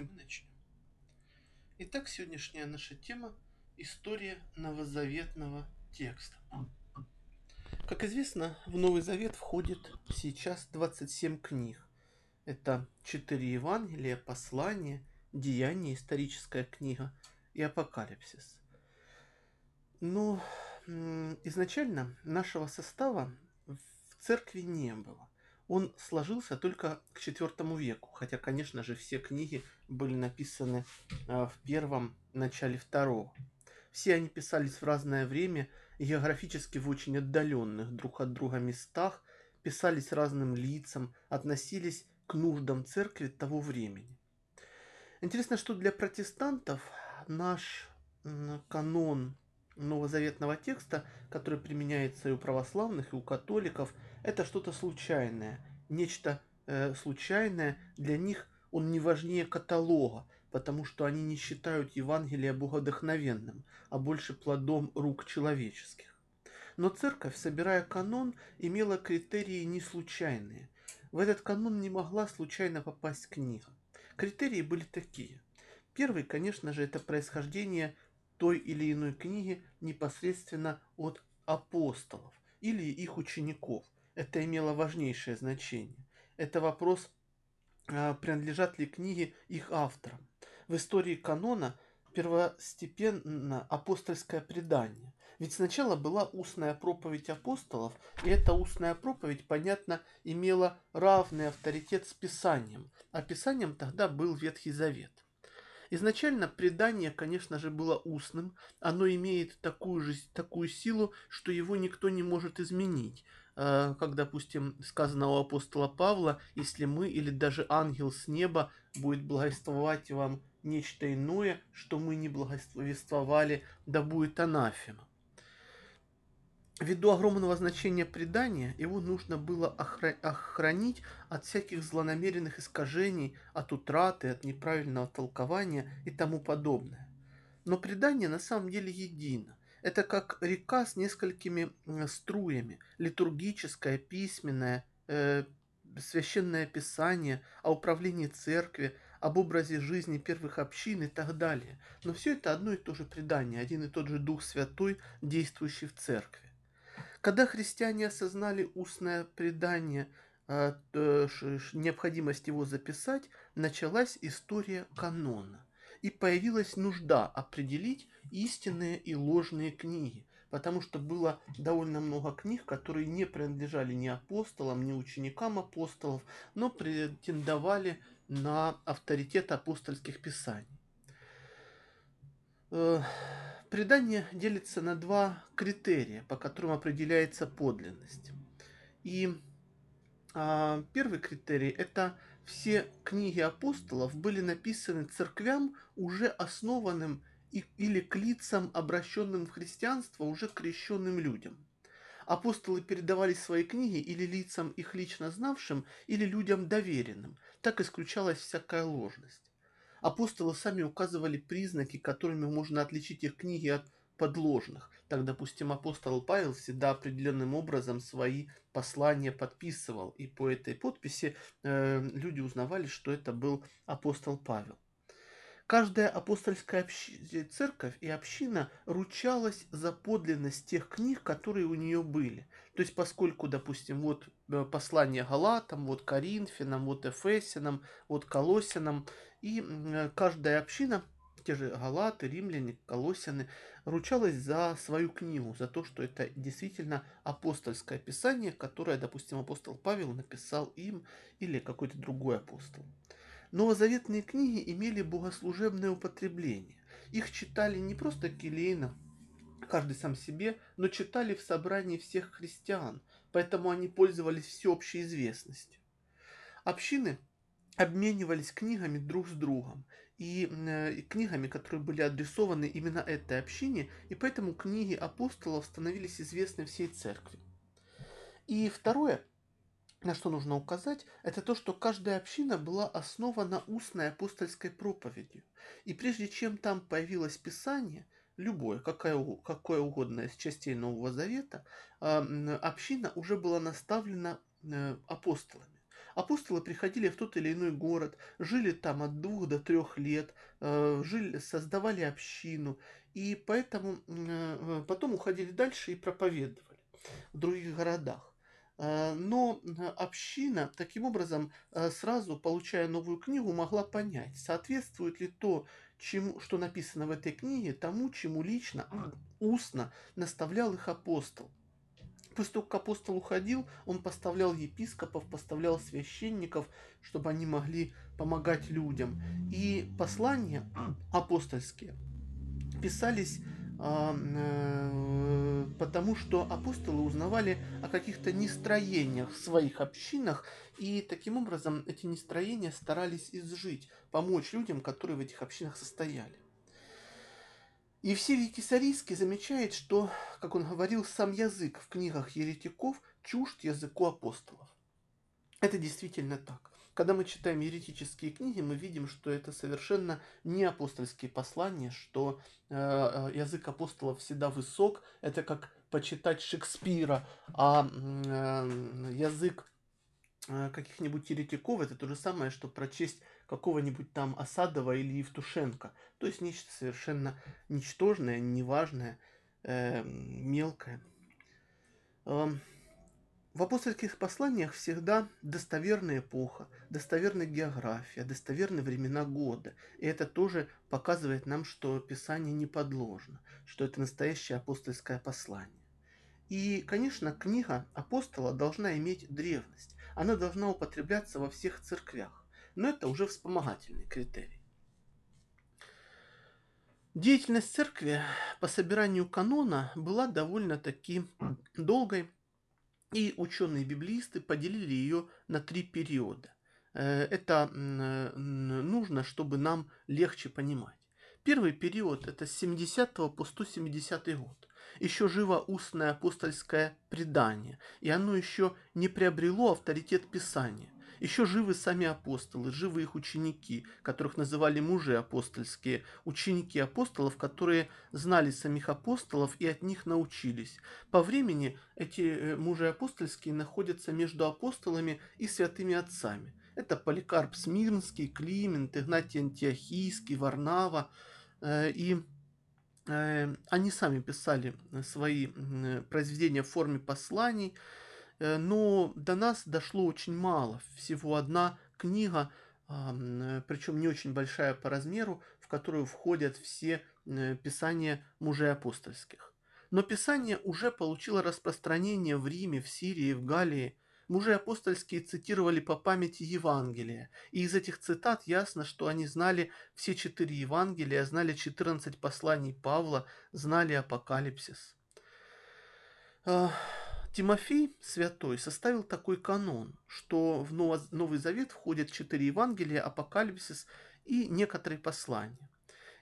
мы начнем. Итак, сегодняшняя наша тема – история новозаветного текста. Как известно, в Новый Завет входит сейчас 27 книг. Это 4 Евангелия, послания, Деяния, историческая книга и Апокалипсис. Но изначально нашего состава в церкви не было он сложился только к IV веку, хотя, конечно же, все книги были написаны а, в первом начале второго. Все они писались в разное время, географически в очень отдаленных друг от друга местах, писались разным лицам, относились к нуждам церкви того времени. Интересно, что для протестантов наш канон новозаветного текста, который применяется и у православных, и у католиков, это что-то случайное, нечто э, случайное. Для них он не важнее каталога, потому что они не считают Евангелие богодохновенным, а больше плодом рук человеческих. Но церковь, собирая канон, имела критерии не случайные. В этот канон не могла случайно попасть книга. Критерии были такие. Первый, конечно же, это происхождение той или иной книги непосредственно от апостолов или их учеников. Это имело важнейшее значение. Это вопрос, а, принадлежат ли книги их авторам. В истории канона первостепенно апостольское предание. Ведь сначала была устная проповедь апостолов, и эта устная проповедь, понятно, имела равный авторитет с Писанием. А Писанием тогда был Ветхий Завет. Изначально предание, конечно же, было устным. Оно имеет такую же такую силу, что его никто не может изменить. А, как, допустим, сказано у апостола Павла, если мы или даже ангел с неба будет благословать вам нечто иное, что мы не благословествовали, да будет анафема. Ввиду огромного значения предания, его нужно было охранить от всяких злонамеренных искажений, от утраты, от неправильного толкования и тому подобное. Но предание на самом деле едино. Это как река с несколькими струями, литургическое, письменное, э, священное писание, о управлении церкви, об образе жизни первых общин и так далее. Но все это одно и то же предание, один и тот же Дух Святой, действующий в церкви. Когда христиане осознали устное предание, а, необходимость его записать, началась история канона. И появилась нужда определить истинные и ложные книги, потому что было довольно много книг, которые не принадлежали ни апостолам, ни ученикам апостолов, но претендовали на авторитет апостольских писаний. Э, Предание делится на два критерия, по которым определяется подлинность. И а, первый критерий – это все книги апостолов были написаны церквям, уже основанным и, или к лицам, обращенным в христианство, уже крещенным людям. Апостолы передавали свои книги или лицам их лично знавшим, или людям доверенным. Так исключалась всякая ложность. Апостолы сами указывали признаки, которыми можно отличить их книги от подложных. Так, допустим, апостол Павел всегда определенным образом свои послания подписывал, и по этой подписи э, люди узнавали, что это был апостол Павел. Каждая апостольская общ... церковь и община ручалась за подлинность тех книг, которые у нее были. То есть, поскольку, допустим, вот э, послание Галатам, вот Коринфянам, вот Эфесинам, вот Колосинам, и э, каждая община, те же Галаты, Римляне, Колосяны, ручалась за свою книгу, за то, что это действительно апостольское писание, которое, допустим, апостол Павел написал им или какой-то другой апостол. Новозаветные книги имели богослужебное употребление. Их читали не просто келейно, каждый сам себе, но читали в собрании всех христиан, поэтому они пользовались всеобщей известностью. Общины обменивались книгами друг с другом и, э, и книгами, которые были адресованы именно этой общине, и поэтому книги апостолов становились известны всей церкви. И второе, на что нужно указать, это то, что каждая община была основана устной апостольской проповедью. И прежде чем там появилось Писание, любое, какое, какое угодно из частей Нового Завета, община уже была наставлена э, апостолами. Апостолы приходили в тот или иной город, жили там от двух до трех лет, э, жили, создавали общину, и поэтому э, потом уходили дальше и проповедовали в других городах. Но община таким образом, сразу получая новую книгу, могла понять, соответствует ли то, чему, что написано в этой книге, тому, чему лично, устно наставлял их апостол. После того, как апостол уходил, он поставлял епископов, поставлял священников, чтобы они могли помогать людям. И послания апостольские писались а, э, потому, что апостолы узнавали о каких-то нестроениях в своих общинах, и таким образом эти нестроения старались изжить, помочь людям, которые в этих общинах состояли. И Евсевий Кисарийский замечает, что, как он говорил, сам язык в книгах еретиков чужд языку апостолов. Это действительно так. Когда мы читаем еретические книги, мы видим, что это совершенно не апостольские послания, что э, э язык апостолов всегда высок, это как почитать Шекспира, а э, язык э, каких-нибудь еретиков это то же самое, что прочесть какого-нибудь там Осадова или Евтушенко. То есть нечто совершенно ничтожное, неважное, э, мелкое. Э, в апостольских посланиях всегда достоверная эпоха, достоверная география, достоверные времена года. И это тоже показывает нам, что Писание не подложно, что это настоящее апостольское послание. И, конечно, книга апостола должна иметь древность. Она должна употребляться во всех церквях но это уже вспомогательный критерий. Деятельность церкви по собиранию канона была довольно-таки долгой, и ученые-библеисты поделили ее на три периода. Э, это нужно, чтобы нам легче понимать. Первый период – это с 70 по 170 год. Еще живо устное апостольское предание, и оно еще не приобрело авторитет Писания – еще живы сами апостолы, живы их ученики, которых называли мужи апостольские, ученики апостолов, которые знали самих апостолов и от них научились. По времени эти э, мужи апостольские находятся между апостолами и святыми отцами. Это Поликарп Смирнский, Климент, Игнатий Антиохийский, Варнава. Э, и э, они сами писали свои произведения в форме посланий, но до нас дошло очень мало. Всего одна книга, э, причем не очень большая по размеру, в которую входят все э, писания мужей апостольских. Но Писание уже получило распространение в Риме, в Сирии, в Галлии. Мужи апостольские цитировали по памяти Евангелия, и из этих цитат ясно, что они знали все четыре Евангелия, знали 14 посланий Павла, знали Апокалипсис. Тимофей Святой составил такой канон, что в Новый Завет входят четыре Евангелия, Апокалипсис и некоторые послания.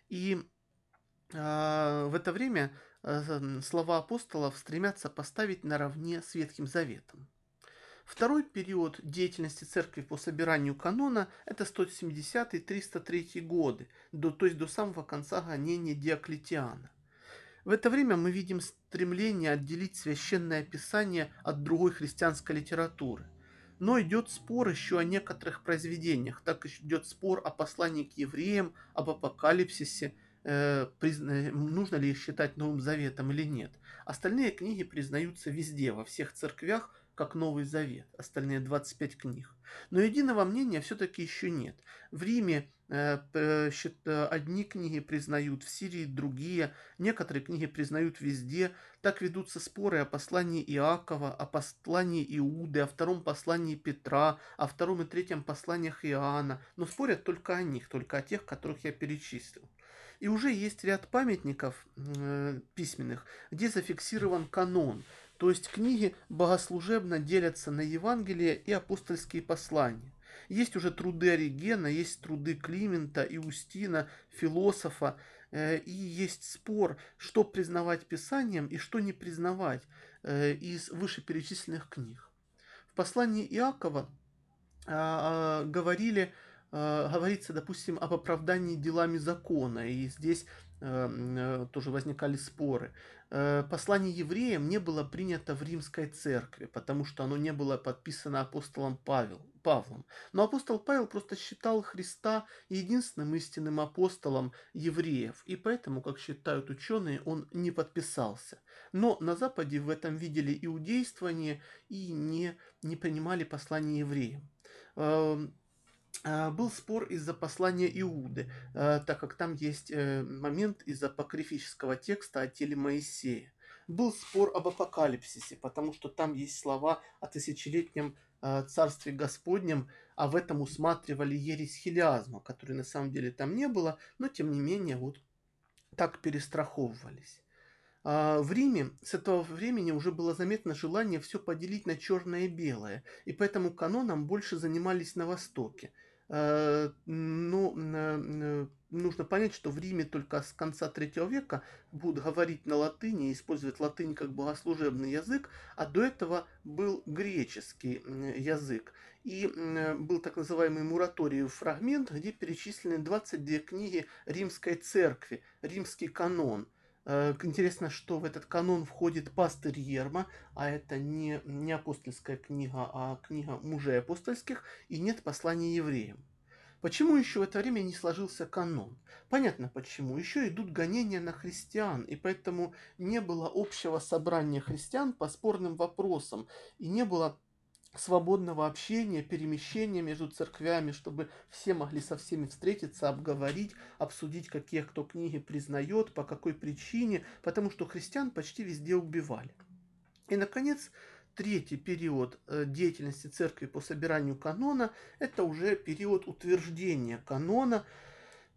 И э, в это время э, слова апостолов стремятся поставить наравне с Ветхим Заветом. Второй период деятельности церкви по собиранию канона – это 170-303 годы, до, то есть до самого конца гонения Диоклетиана. В это время мы видим стремление отделить священное писание от другой христианской литературы. Но идет спор еще о некоторых произведениях. Так идет спор о послании к евреям, об апокалипсисе, э, нужно ли их считать Новым Заветом или нет. Остальные книги признаются везде, во всех церквях, как Новый Завет, остальные 25 книг. Но единого мнения все-таки еще нет. В Риме э, э, одни книги признают, в Сирии другие, некоторые книги признают везде. Так ведутся споры о послании Иакова, о послании Иуды, о втором послании Петра, о втором и третьем посланиях Иоанна. Но спорят только о них, только о тех, которых я перечислил. И уже есть ряд памятников э, письменных, где зафиксирован канон – то есть книги богослужебно делятся на Евангелие и апостольские послания. Есть уже труды Оригена, есть труды Климента, Иустина, философа, э, и есть спор, что признавать Писанием и что не признавать э, из вышеперечисленных книг. В послании Иакова а, а, говорили, а, говорится, допустим, об оправдании делами закона, и здесь э, тоже возникали споры. Э, послание евреям не было принято в римской церкви, потому что оно не было подписано апостолом Павел, Павлом. Но апостол Павел просто считал Христа единственным истинным апостолом евреев, и поэтому, как считают ученые, он не подписался. Но на Западе в этом видели иудействование и не, не принимали послание евреям. А, был спор из-за послания Иуды, а, так как там есть э, момент из апокрифического текста о теле Моисея. Был спор об апокалипсисе, потому что там есть слова о тысячелетнем а, царстве Господнем, а в этом усматривали ересь хилиазма, которой на самом деле там не было, но тем не менее вот так перестраховывались. В Риме с этого времени уже было заметно желание все поделить на черное и белое, и поэтому каноном больше занимались на Востоке – Э, ну, нужно понять, что в Риме только с конца третьего века будут говорить на латыни, использовать латынь как богослужебный язык, а до этого был греческий язык. И был так называемый мураториев фрагмент, где перечислены 22 книги римской церкви, римский канон – интересно, что в этот канон входит пастырь Ерма, а это не, не апостольская книга, а книга мужей апостольских, и нет послания евреям. Почему еще в это время не сложился канон? Понятно почему. Еще идут гонения на христиан, и поэтому не было общего собрания христиан по спорным вопросам, и не было свободного общения, перемещения между церквями, чтобы все могли со всеми встретиться, обговорить, обсудить, какие кто книги признает, по какой причине, потому что христиан почти везде убивали. И, наконец, третий период э, деятельности церкви по собиранию канона – это уже период утверждения канона,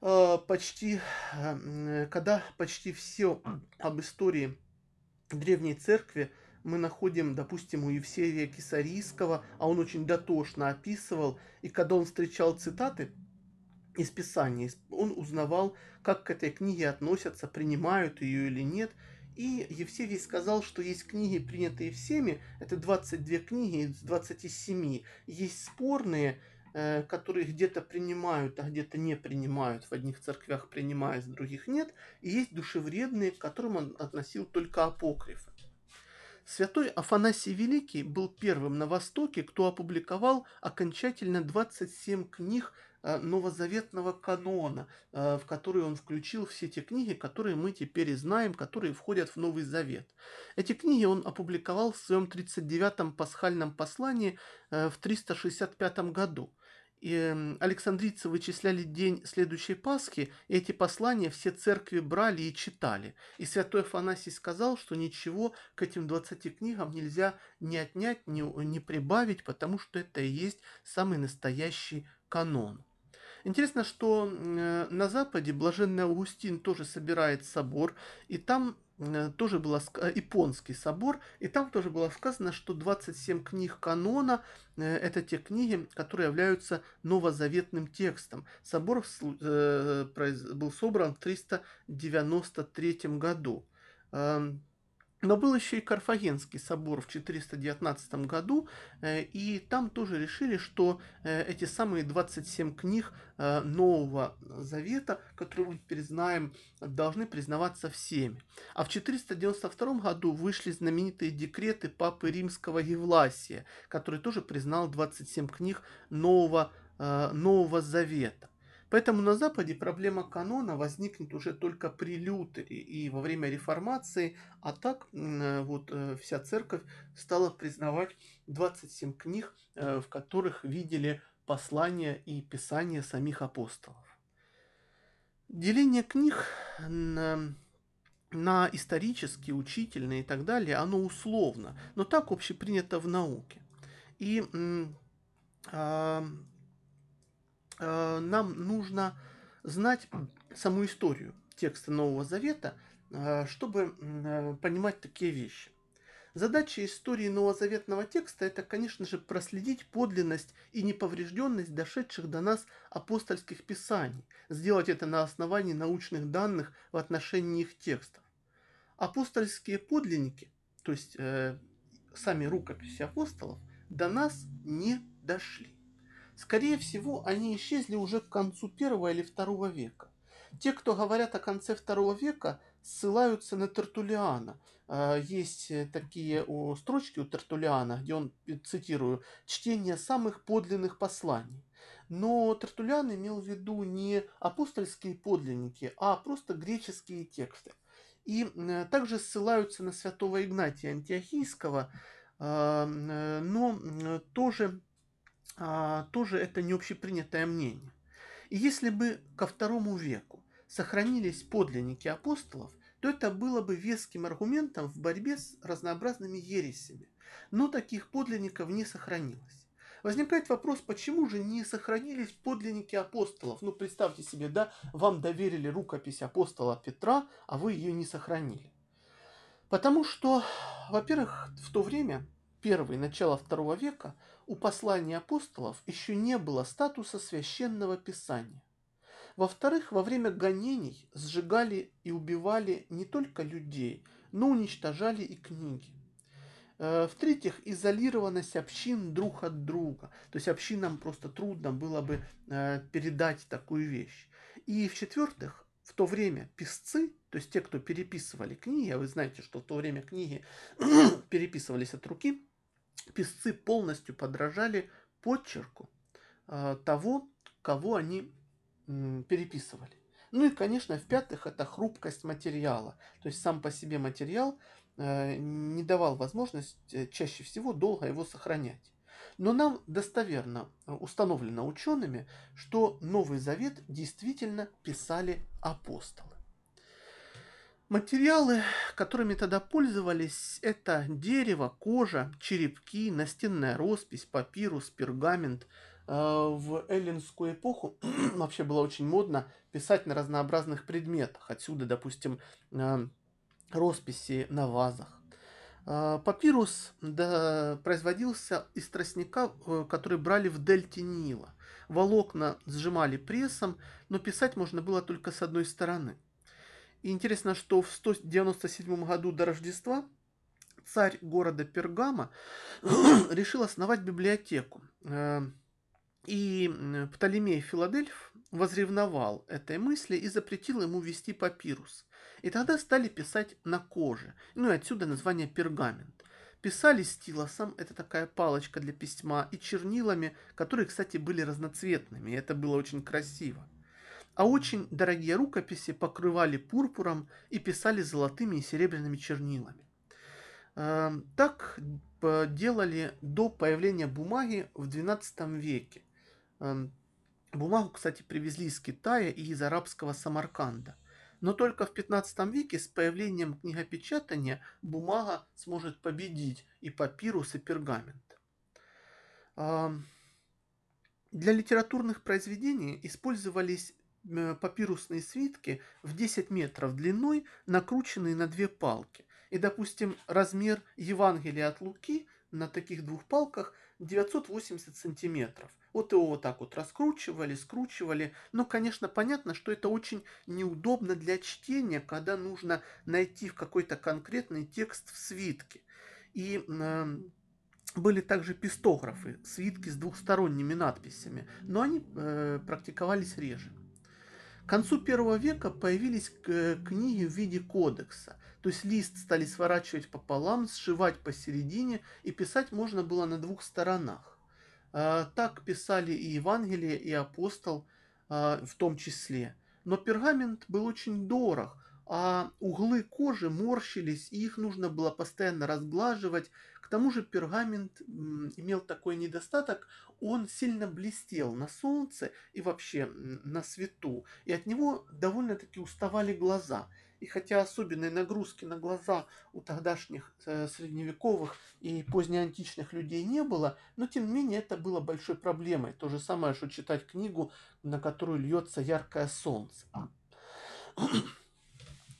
э, почти, э, когда почти все об истории древней церкви – мы находим, допустим, у Евсевия Кисарийского, а он очень дотошно описывал, и когда он встречал цитаты из Писания, он узнавал, как к этой книге относятся, принимают ее или нет. И Евсевий сказал, что есть книги, принятые всеми, это 22 книги из 27. Есть спорные, э, которые где-то принимают, а где-то не принимают. В одних церквях принимают, в других нет. И есть душевредные, к которым он относил только апокрифы. Святой Афанасий Великий был первым на Востоке, кто опубликовал окончательно 27 книг э, новозаветного канона, э, в которые он включил все те книги, которые мы теперь знаем, которые входят в Новый Завет. Эти книги он опубликовал в своем 39-м пасхальном послании э, в 365 году. И Александрийцы вычисляли день следующей Пасхи, и эти послания все церкви брали и читали. И святой Афанасий сказал, что ничего к этим 20 книгам нельзя ни отнять, ни, ни прибавить, потому что это и есть самый настоящий канон. Интересно, что э, на Западе блаженный Августин тоже собирает собор, и там тоже было японский собор, и там тоже было сказано, что 27 книг канона э, это те книги, которые являются новозаветным текстом. Собор э, был собран в 393 году. Но был еще и Карфагенский собор в 419 году, э, и там тоже решили, что э, эти самые 27 книг э, Нового Завета, которые мы теперь знаем, должны признаваться всеми. А в 492 году вышли знаменитые декреты Папы Римского Евласия, который тоже признал 27 книг Нового, Нового Завета. Поэтому на Западе проблема канона возникнет уже только при Лютере и во время реформации, а так э, вот э, вся церковь стала признавать 27 книг, э, в которых видели послания и писания самих апостолов. Деление книг на, на исторические, учительные и так далее, оно условно, но так общепринято в науке. И э, Э, нам нужно знать саму историю текста Нового Завета, э, чтобы э, понимать такие вещи. Задача истории новозаветного текста – это, конечно же, проследить подлинность и неповрежденность дошедших до нас апостольских писаний, сделать это на основании научных данных в отношении их текстов. Апостольские подлинники, то есть э, сами рукописи апостолов, до нас не дошли. Скорее всего, они исчезли уже к концу первого или второго века. Те, кто говорят о конце второго века, ссылаются на Тертулиана. А, есть э, такие строчки у Тертулиана, где он, э, цитирую, «чтение самых подлинных посланий». Но Тертулиан имел в виду не апостольские подлинники, а просто греческие тексты. И э, также ссылаются на святого Игнатия Антиохийского, а, но тоже, а, тоже это не общепринятое мнение. И если бы ко второму веку сохранились подлинники апостолов, то это было бы веским аргументом в борьбе с разнообразными ересями. Но таких подлинников не сохранилось. Возникает вопрос, почему же не сохранились подлинники апостолов? Ну, представьте себе, да, вам доверили рукопись апостола Петра, а вы ее не сохранили. Потому что, во-первых, в то время, первое начало второго века, у посланий апостолов еще не было статуса священного писания. Во-вторых, во время гонений сжигали и убивали не только людей, но уничтожали и книги. Э, в-третьих, изолированность общин друг от друга. То есть общинам просто трудно было бы э, передать такую вещь. И в-четвертых, в то время писцы, то есть те, кто переписывали книги, а вы знаете, что в то время книги переписывались от руки, писцы полностью подражали подчерку э, того, кого они переписывали. Ну и, конечно, в-пятых, это хрупкость материала. То есть сам по себе материал э, не давал возможность э, чаще всего долго его сохранять. Но нам достоверно э, установлено учеными, что Новый Завет действительно писали апостолы. Материалы, которыми тогда пользовались, это дерево, кожа, черепки, настенная роспись, папирус, пергамент – Э, в эллинскую эпоху вообще было очень модно писать на разнообразных предметах. Отсюда, допустим, э, росписи на вазах. Э, папирус да, производился из тростника, который брали в дельте Нила. Волокна сжимали прессом, но писать можно было только с одной стороны. Интересно, что в 197 году до Рождества царь города Пергама решил основать библиотеку. И Птолемей Филадельф возревновал этой мысли и запретил ему вести папирус. И тогда стали писать на коже, ну и отсюда название пергамент. Писали стилосом, это такая палочка для письма, и чернилами, которые, кстати, были разноцветными, и это было очень красиво. А очень дорогие рукописи покрывали пурпуром и писали золотыми и серебряными чернилами. Эм, так делали до появления бумаги в XII веке. Эм, бумагу, кстати, привезли из Китая и из арабского Самарканда. Но только в 15 веке с появлением книгопечатания бумага сможет победить и папирус, и пергамент. Эм, для литературных произведений использовались э, папирусные свитки в 10 метров длиной, накрученные на две палки. И, допустим, размер Евангелия от Луки на таких двух палках 980 сантиметров. Вот его вот так вот раскручивали, скручивали. Но, конечно, понятно, что это очень неудобно для чтения, когда нужно найти в какой-то конкретный текст в свитке. И э, были также пистографы, свитки с двухсторонними надписями, но они э, практиковались реже. К концу первого века появились книги в виде кодекса. То есть лист стали сворачивать пополам, сшивать посередине, и писать можно было на двух сторонах. А, так писали и Евангелие, и апостол а, в том числе. Но пергамент был очень дорог, а углы кожи морщились, и их нужно было постоянно разглаживать. К тому же пергамент имел такой недостаток, он сильно блестел на солнце и вообще на свету, и от него довольно-таки уставали глаза. И хотя особенной нагрузки на глаза у тогдашних э, средневековых и позднеантичных людей не было, но тем не менее это было большой проблемой. То же самое, что читать книгу, на которую льется яркое солнце.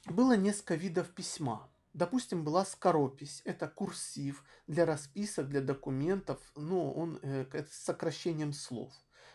Было несколько видов письма. Допустим, была скоропись, это курсив для расписок, для документов, но он э, с сокращением слов.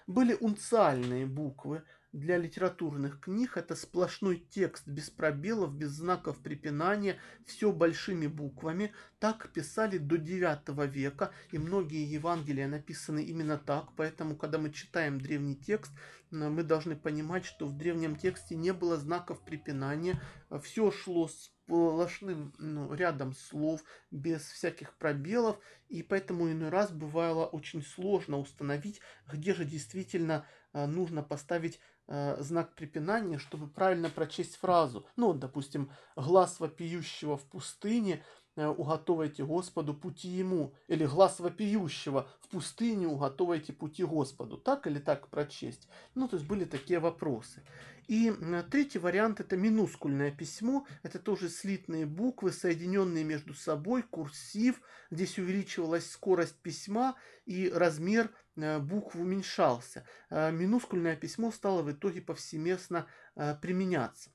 Были унциальные буквы, для литературных книг. Это сплошной текст без пробелов, без знаков препинания, все большими буквами. Так писали до 9 века, и многие Евангелия написаны именно так, поэтому, когда мы читаем древний текст, мы должны понимать, что в древнем тексте не было знаков препинания, все шло сплошным ну, рядом слов, без всяких пробелов, и поэтому иной раз бывало очень сложно установить, где же действительно нужно поставить э, знак препинания, чтобы правильно прочесть фразу. Ну, допустим, глаз вопиющего в пустыне уготовайте Господу пути ему, или глаз вопиющего в пустыне уготовайте пути Господу. Так или так прочесть? Ну, то есть были такие вопросы. И третий вариант это минускульное письмо. Это тоже слитные буквы, соединенные между собой, курсив. Здесь увеличивалась скорость письма и размер э, букв уменьшался. Э, минускульное письмо стало в итоге повсеместно применяться.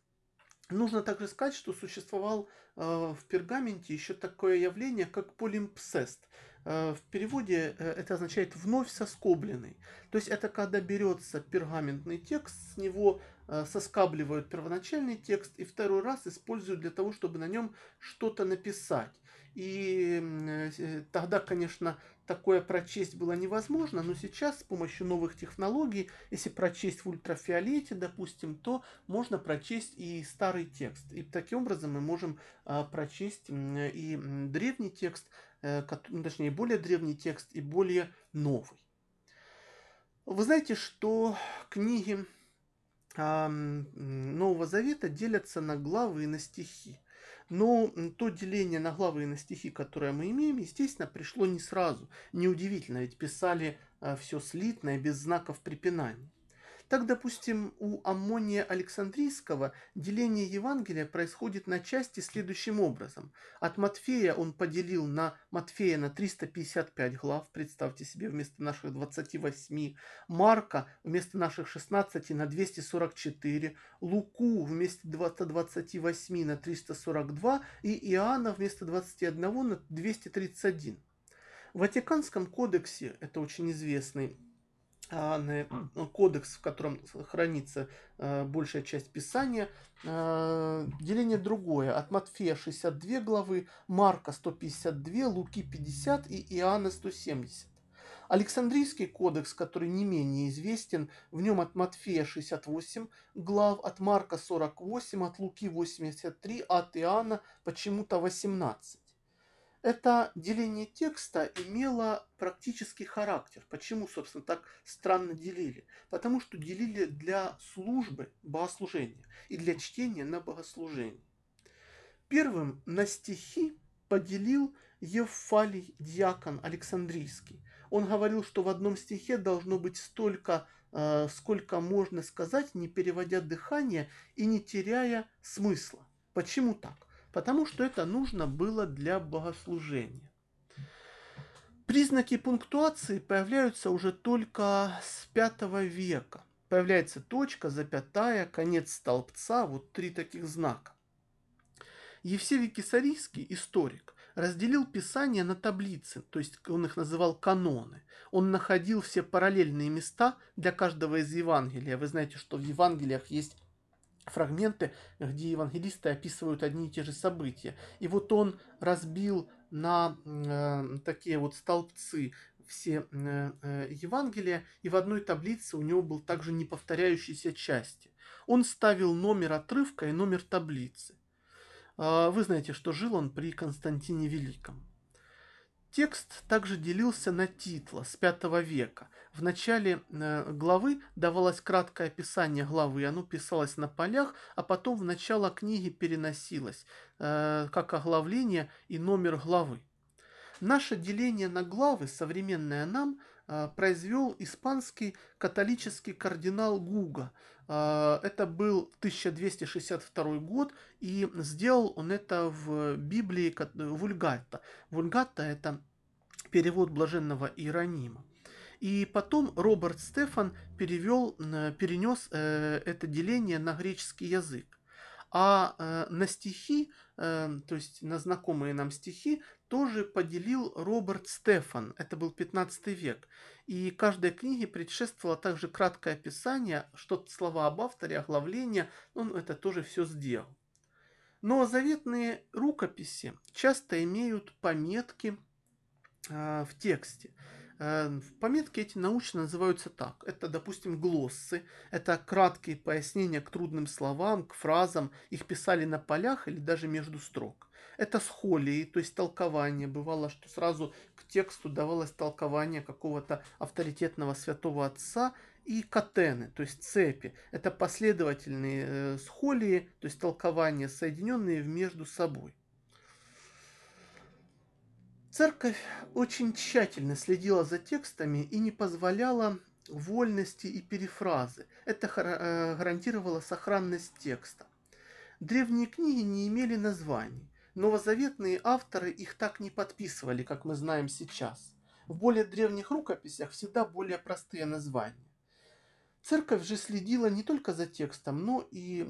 Нужно также сказать, что существовал э, в пергаменте еще такое явление, как полимпсест. Э, в переводе э, это означает вновь соскобленный. То есть это когда берется пергаментный текст, с него э, соскабливают первоначальный текст и второй раз используют для того, чтобы на нем что-то написать. И э, тогда, конечно, такое прочесть было невозможно, но сейчас с помощью новых технологий, если прочесть в ультрафиолете, допустим, то можно прочесть и старый текст. И таким образом мы можем а, прочесть и древний текст, э, ну, точнее, более древний текст и более новый. Вы знаете, что книги Нового Завета делятся на главы и на стихи. Но то деление на главы и на стихи, которое мы имеем, естественно, пришло не сразу. Неудивительно, ведь писали э, все слитное, без знаков препинания. Так, допустим, у Аммония Александрийского деление Евангелия происходит на части следующим образом. От Матфея он поделил на Матфея на 355 глав, представьте себе, вместо наших 28, Марка вместо наших 16 на 244, Луку вместо 228 на 342 и Иоанна вместо 21 на 231. В Ватиканском кодексе, это очень известный кодекс, в котором хранится э, большая часть Писания. Э, деление другое. От Матфея 62 главы, Марка 152, Луки 50 и Иоанна 170. Александрийский кодекс, который не менее известен, в нем от Матфея 68 глав, от Марка 48, от Луки 83, а от Иоанна почему-то 18 это деление текста имело практический характер. Почему, собственно, так странно делили? Потому что делили для службы богослужения и для чтения на богослужение. Первым на стихи поделил Евфалий Диакон Александрийский. Он говорил, что в одном стихе должно быть столько, э, сколько можно сказать, не переводя дыхание и не теряя смысла. Почему так? Потому что это нужно было для богослужения. Признаки пунктуации появляются уже только с V века. Появляется точка, запятая, конец столбца, вот три таких знака. Евсевий Кисарийский, историк, разделил Писание на таблицы, то есть он их называл каноны. Он находил все параллельные места для каждого из Евангелия. Вы знаете, что в Евангелиях есть фрагменты, где евангелисты описывают одни и те же события. И вот он разбил на э, такие вот столбцы все э, э, Евангелия, и в одной таблице у него был также неповторяющиеся части. Он ставил номер отрывка и номер таблицы. Э, вы знаете, что жил он при Константине Великом. Текст также делился на титла с V века. В начале э, главы давалось краткое описание главы, оно писалось на полях, а потом в начало книги переносилось, э, как оглавление и номер главы. Наше деление на главы, современное нам, э, произвел испанский католический кардинал Гуга. Это был 1262 год, и сделал он это в Библии Вульгата. Вульгата – это перевод блаженного Иеронима. И потом Роберт Стефан перевел, перенес это деление на греческий язык. а э, на стихи, э, то есть на знакомые нам стихи, тоже поделил Роберт Стефан. Это был 15 век. И каждой книге предшествовало также краткое описание, что слова об авторе, оглавление, он это тоже все сделал. Но заветные рукописи часто имеют пометки э, в тексте. Э, пометки эти научно называются так. Это, допустим, глоссы. Это краткие пояснения к трудным словам, к фразам. Их писали на полях или даже между строк. Это схолии, то есть толкование. Бывало, что сразу к тексту давалось толкование какого-то авторитетного святого отца и катены, то есть цепи. Это последовательные э, схолии, то есть толкования, соединенные между собой. Церковь очень тщательно следила за текстами и не позволяла вольности и перефразы. Это э, гарантировало сохранность текста. Древние книги не имели названий. Новозаветные авторы их так не подписывали, как мы знаем сейчас. В более древних рукописях всегда более простые названия. Церковь же следила не только за текстом, но и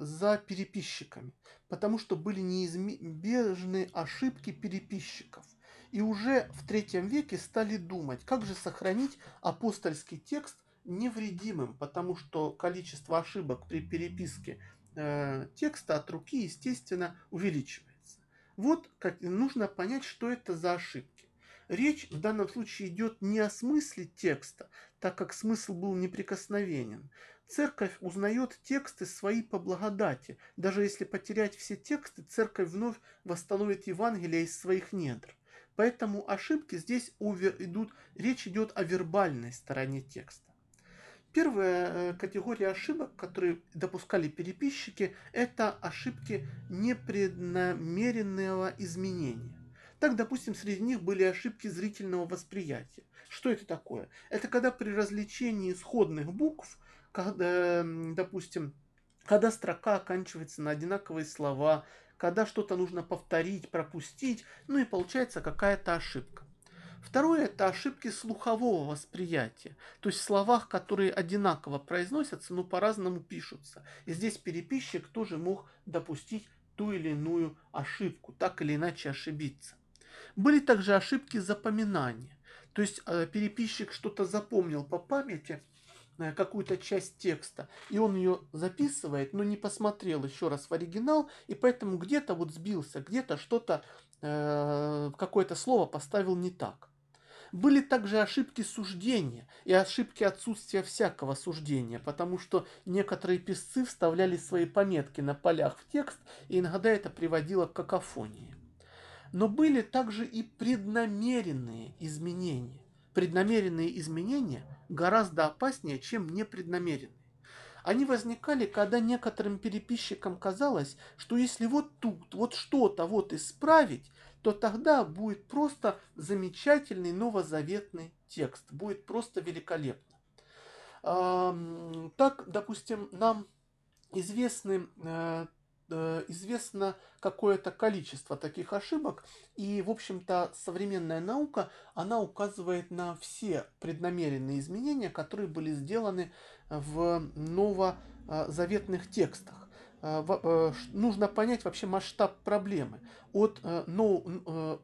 за переписчиками, потому что были неизбежны ошибки переписчиков. И уже в третьем веке стали думать, как же сохранить апостольский текст невредимым, потому что количество ошибок при переписке э, текста от руки, естественно, увеличивается. Вот как нужно понять, что это за ошибки. Речь в данном случае идет не о смысле текста, так как смысл был неприкосновенен. Церковь узнает тексты свои по благодати. Даже если потерять все тексты, церковь вновь восстановит Евангелие из своих недр. Поэтому ошибки здесь идут, речь идет о вербальной стороне текста. Первая э, категория ошибок, которые допускали переписчики, это ошибки непреднамеренного изменения. Так, допустим, среди них были ошибки зрительного восприятия. Что это такое? Это когда при развлечении сходных букв, когда, допустим, когда строка оканчивается на одинаковые слова, когда что-то нужно повторить, пропустить, ну и получается какая-то ошибка. Второе – это ошибки слухового восприятия. То есть в словах, которые одинаково произносятся, но по-разному пишутся. И здесь переписчик тоже мог допустить ту или иную ошибку, так или иначе ошибиться. Были также ошибки запоминания. То есть э, переписчик что-то запомнил по памяти, какую-то часть текста, и он ее записывает, но не посмотрел еще раз в оригинал, и поэтому где-то вот сбился, где-то что-то, э, какое-то слово поставил не так. Были также ошибки суждения и ошибки отсутствия всякого суждения, потому что некоторые писцы вставляли свои пометки на полях в текст, и иногда это приводило к какофонии. Но были также и преднамеренные изменения. Преднамеренные изменения гораздо опаснее, чем непреднамеренные. Они возникали, когда некоторым переписчикам казалось, что если вот тут вот что-то вот исправить, то тогда будет просто замечательный новозаветный текст, будет просто великолепно. Так, допустим, нам известны э, известно какое-то количество таких ошибок, и, в общем-то, современная наука, она указывает на все преднамеренные изменения, которые были сделаны в новозаветных текстах. Э, э, нужно понять вообще масштаб проблемы. От, ну,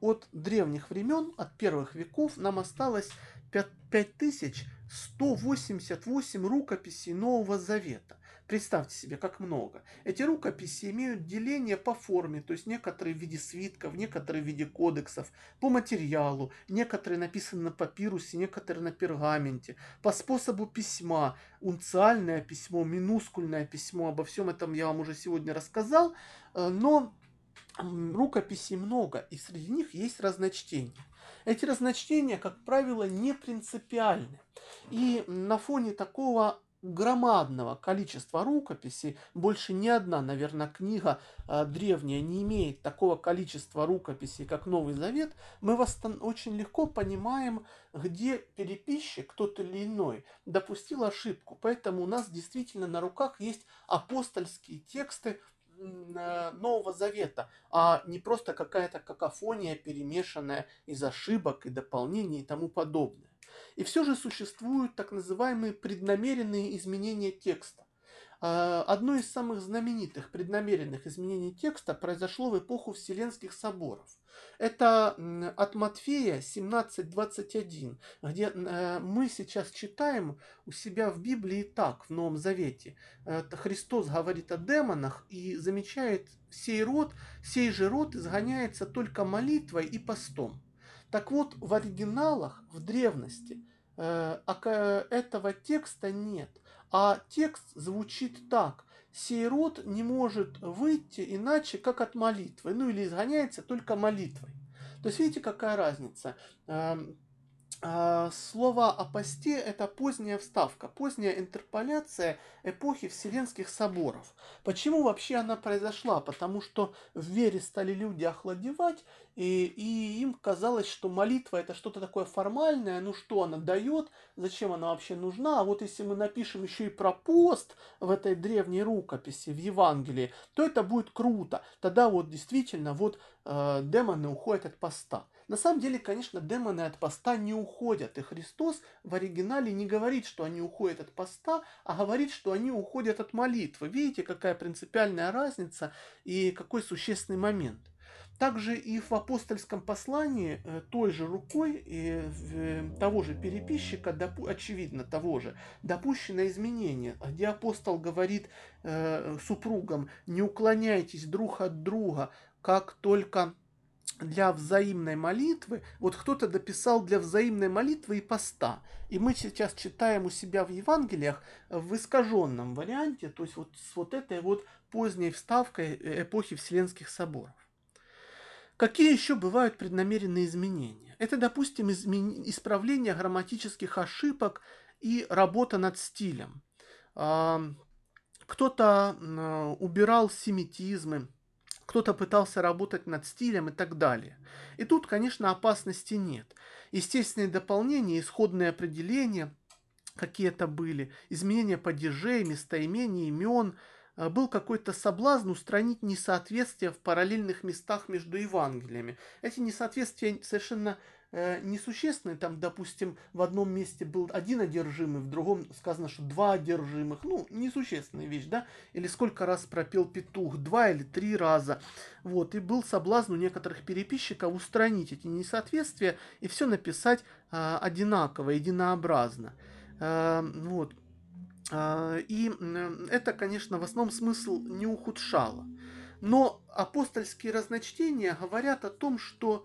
от древних времен, от первых веков нам осталось 5188 рукописей Нового Завета. Представьте себе, как много. Эти рукописи имеют деление по форме, то есть некоторые в виде свитков, некоторые в виде кодексов, по материалу, некоторые написаны на папирусе, некоторые на пергаменте, по способу письма, унциальное письмо, минускульное письмо, обо всем этом я вам уже сегодня рассказал, э, но рукописей много, и среди них есть разночтения. Эти разночтения, как правило, не принципиальны. И на фоне такого громадного количества рукописей, больше ни одна, наверное, книга э, древняя не имеет такого количества рукописей, как Новый Завет, мы восстан- очень легко понимаем, где переписчик, тот или иной, допустил ошибку. Поэтому у нас действительно на руках есть апостольские тексты э, Нового Завета, а не просто какая-то какофония, перемешанная из ошибок и дополнений и тому подобное. И все же существуют так называемые преднамеренные изменения текста. А, одно из самых знаменитых преднамеренных изменений текста произошло в эпоху Вселенских соборов. Это от Матфея 17.21, где э, мы сейчас читаем у себя в Библии так, в Новом Завете. Христос говорит о демонах и замечает, сей род, сей же род изгоняется только молитвой и постом. Так вот, в оригиналах, в древности, э, этого текста нет – а текст звучит так. Сей род не может выйти иначе, как от молитвы. Ну или изгоняется только молитвой. То есть видите, какая разница. А, слово о посте – это поздняя вставка, поздняя интерполяция эпохи Вселенских соборов. Почему вообще она произошла? Потому что в вере стали люди охладевать, и, и им казалось, что молитва – это что-то такое формальное, ну что она дает, зачем она вообще нужна. А вот если мы напишем еще и про пост в этой древней рукописи, в Евангелии, то это будет круто. Тогда вот действительно вот э, демоны уходят от поста. На самом деле, конечно, демоны от поста не уходят. И Христос в оригинале не говорит, что они уходят от поста, а говорит, что они уходят от молитвы. Видите, какая принципиальная разница и какой существенный момент. Также и в апостольском послании э, той же рукой и э, того же переписчика, очевидно того же, допущено изменение, где апостол говорит э, супругам, не уклоняйтесь друг от друга, как только для взаимной молитвы, вот кто-то дописал для взаимной молитвы и поста. И мы сейчас читаем у себя в Евангелиях в искаженном варианте, то есть вот с вот этой вот поздней вставкой эпохи Вселенских соборов. Какие еще бывают преднамеренные изменения? Это, допустим, измен... исправление грамматических ошибок и работа над стилем. Кто-то убирал семитизмы, кто-то пытался работать над стилем и так далее. И тут, конечно, опасности нет. Естественные дополнения, исходные определения какие-то были, изменения падежей, местоимений, имен, э, был какой-то соблазн устранить несоответствия в параллельных местах между Евангелиями. Эти несоответствия совершенно э, несущественные. Там, допустим, в одном месте был один одержимый, в другом сказано, что два одержимых. Ну, несущественная вещь, да? Или сколько раз пропел петух? Два или три раза. Вот. И был соблазн у некоторых переписчиков устранить эти несоответствия и все написать э, одинаково, единообразно. Э, вот. Э, и это, конечно, в основном смысл не ухудшало. Но апостольские разночтения говорят о том, что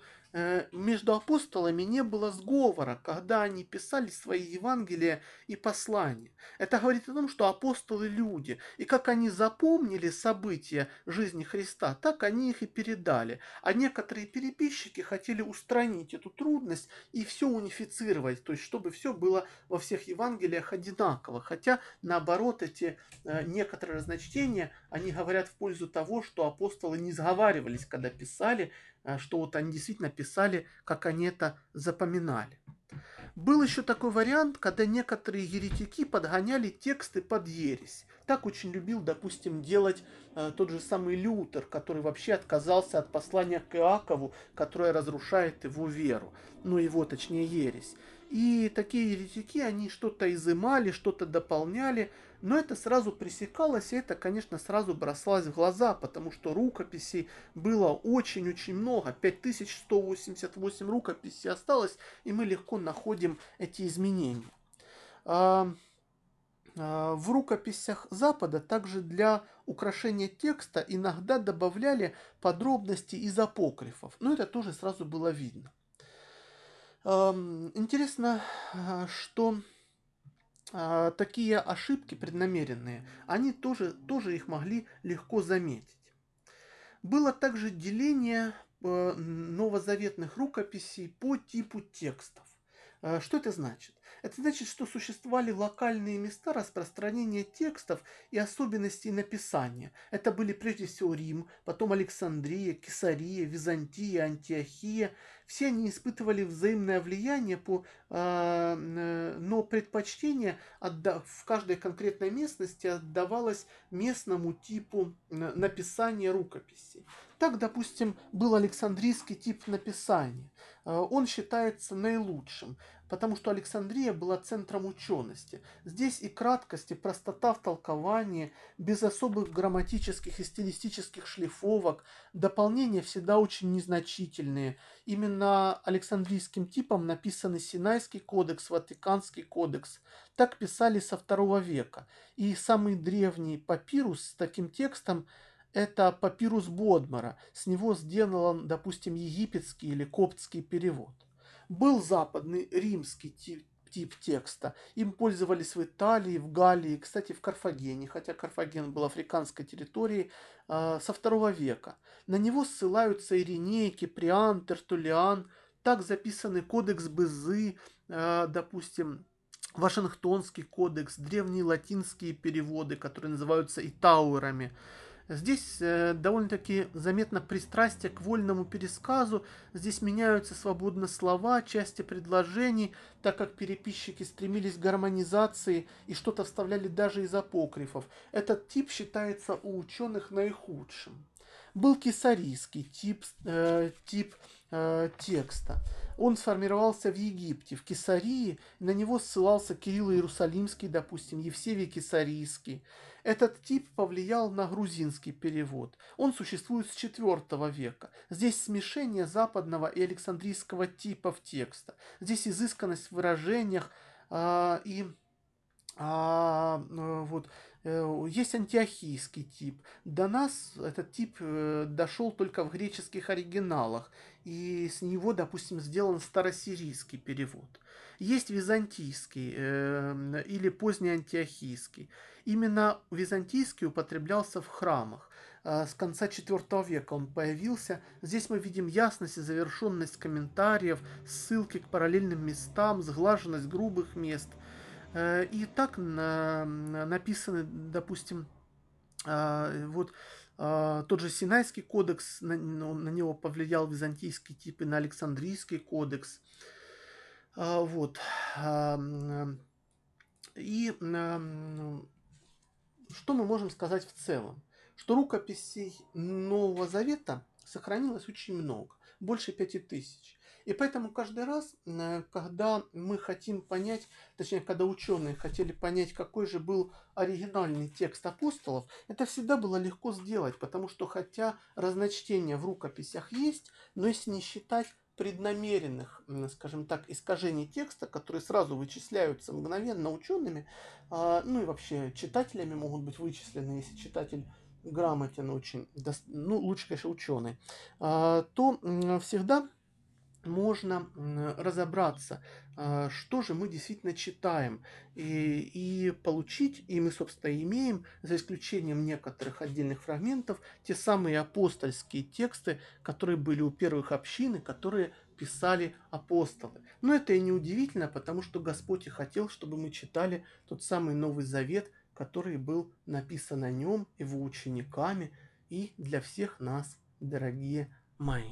между апостолами не было сговора, когда они писали свои Евангелия и послания. Это говорит о том, что апостолы люди, и как они запомнили события жизни Христа, так они их и передали. А некоторые переписчики хотели устранить эту трудность и все унифицировать, то есть чтобы все было во всех Евангелиях одинаково. Хотя наоборот эти э, некоторые разночтения, они говорят в пользу того, что апостолы не сговаривались, когда писали, Э, что вот они действительно писали, как они это запоминали. Был еще такой вариант, когда некоторые еретики подгоняли тексты под ересь. Так очень любил, допустим, делать э, тот же самый Лютер, который вообще отказался от послания к Иакову, которое разрушает его веру. Ну, его, точнее, ересь. И такие еретики, они что-то изымали, что-то дополняли, но это сразу пресекалось, и это, конечно, сразу бросалось в глаза, потому что рукописей было очень-очень много. 5188 рукописей осталось, и мы легко находим эти изменения. А, в рукописях Запада также для украшения текста иногда добавляли подробности из апокрифов, но это тоже сразу было видно. Интересно, а, что а, такие ошибки преднамеренные, они тоже, тоже их могли легко заметить. Было также деление э, новозаветных рукописей по типу текстов. Э, что это значит? Это значит, что существовали локальные места распространения текстов и особенностей написания. Это были прежде всего Рим, потом Александрия, Кесария, Византия, Антиохия. Все они испытывали взаимное влияние, по, э, но предпочтение отда- в каждой конкретной местности отдавалось местному типу написания рукописей. Так, допустим, был Александрийский тип написания. Э, он считается наилучшим потому что Александрия была центром учености. Здесь и краткость, и простота в толковании, без особых грамматических и стилистических шлифовок, дополнения всегда очень незначительные. Именно Александрийским типом написаны Синайский кодекс, Ватиканский кодекс. Так писали со второго века. И самый древний папирус с таким текстом – это папирус Бодмара. С него сделан, допустим, египетский или коптский перевод. Был западный римский тип, тип текста. Им пользовались в Италии, в Галлии, кстати, в Карфагене, хотя Карфаген был африканской территорией э, со второго века. На него ссылаются Ириней, Киприан, Тертулиан. Так записаны кодекс Безы, э, допустим, Вашингтонский кодекс, древние латинские переводы, которые называются итауэрами. Здесь э, довольно-таки заметно пристрастие к вольному пересказу. Здесь меняются свободно слова, части предложений, так как переписчики стремились к гармонизации и что-то вставляли даже из апокрифов. Этот тип считается у ученых наихудшим. Был кесарийский тип, э, тип э, текста. Он сформировался в Египте, в Кесарии. На него ссылался Кирилл Иерусалимский, допустим, Евсевий Кесарийский. Этот тип повлиял на грузинский перевод. Он существует с IV века. Здесь смешение западного и александрийского типов текста. Здесь изысканность в выражениях а, и а, э, вот Э, есть антиохийский тип. До нас этот тип э, дошел только в греческих оригиналах, и с него, допустим, сделан старосирийский перевод. Есть византийский э, или поздний антиохийский. Именно византийский употреблялся в храмах. С конца IV века он появился. Здесь мы видим ясность и завершенность комментариев, ссылки к параллельным местам, сглаженность грубых мест – Э, и так написаны, допустим, а, вот а, тот же Синайский кодекс, на, на него повлиял византийский тип и на Александрийский кодекс. А, вот. И что мы можем сказать в целом? Что рукописей Нового Завета сохранилось очень много, больше пяти тысяч. И поэтому каждый раз, э, когда мы хотим понять, точнее, когда ученые хотели понять, какой же был оригинальный текст апостолов, это всегда было легко сделать, потому что хотя разночтения в рукописях есть, но если не считать преднамеренных, скажем так, искажений текста, которые сразу вычисляются мгновенно учеными, а, ну и вообще читателями могут быть вычислены, если читатель грамотен очень, ну лучше, конечно, ученый, а, то всегда можно разобраться, а, что же мы действительно читаем, и, и получить, и мы, собственно, имеем, за исключением некоторых отдельных фрагментов, те самые апостольские тексты, которые были у первых общин, и которые писали апостолы. Но это и не удивительно, потому что Господь и хотел, чтобы мы читали тот самый Новый Завет, который был написан о нем, его учениками и для всех нас, дорогие мои.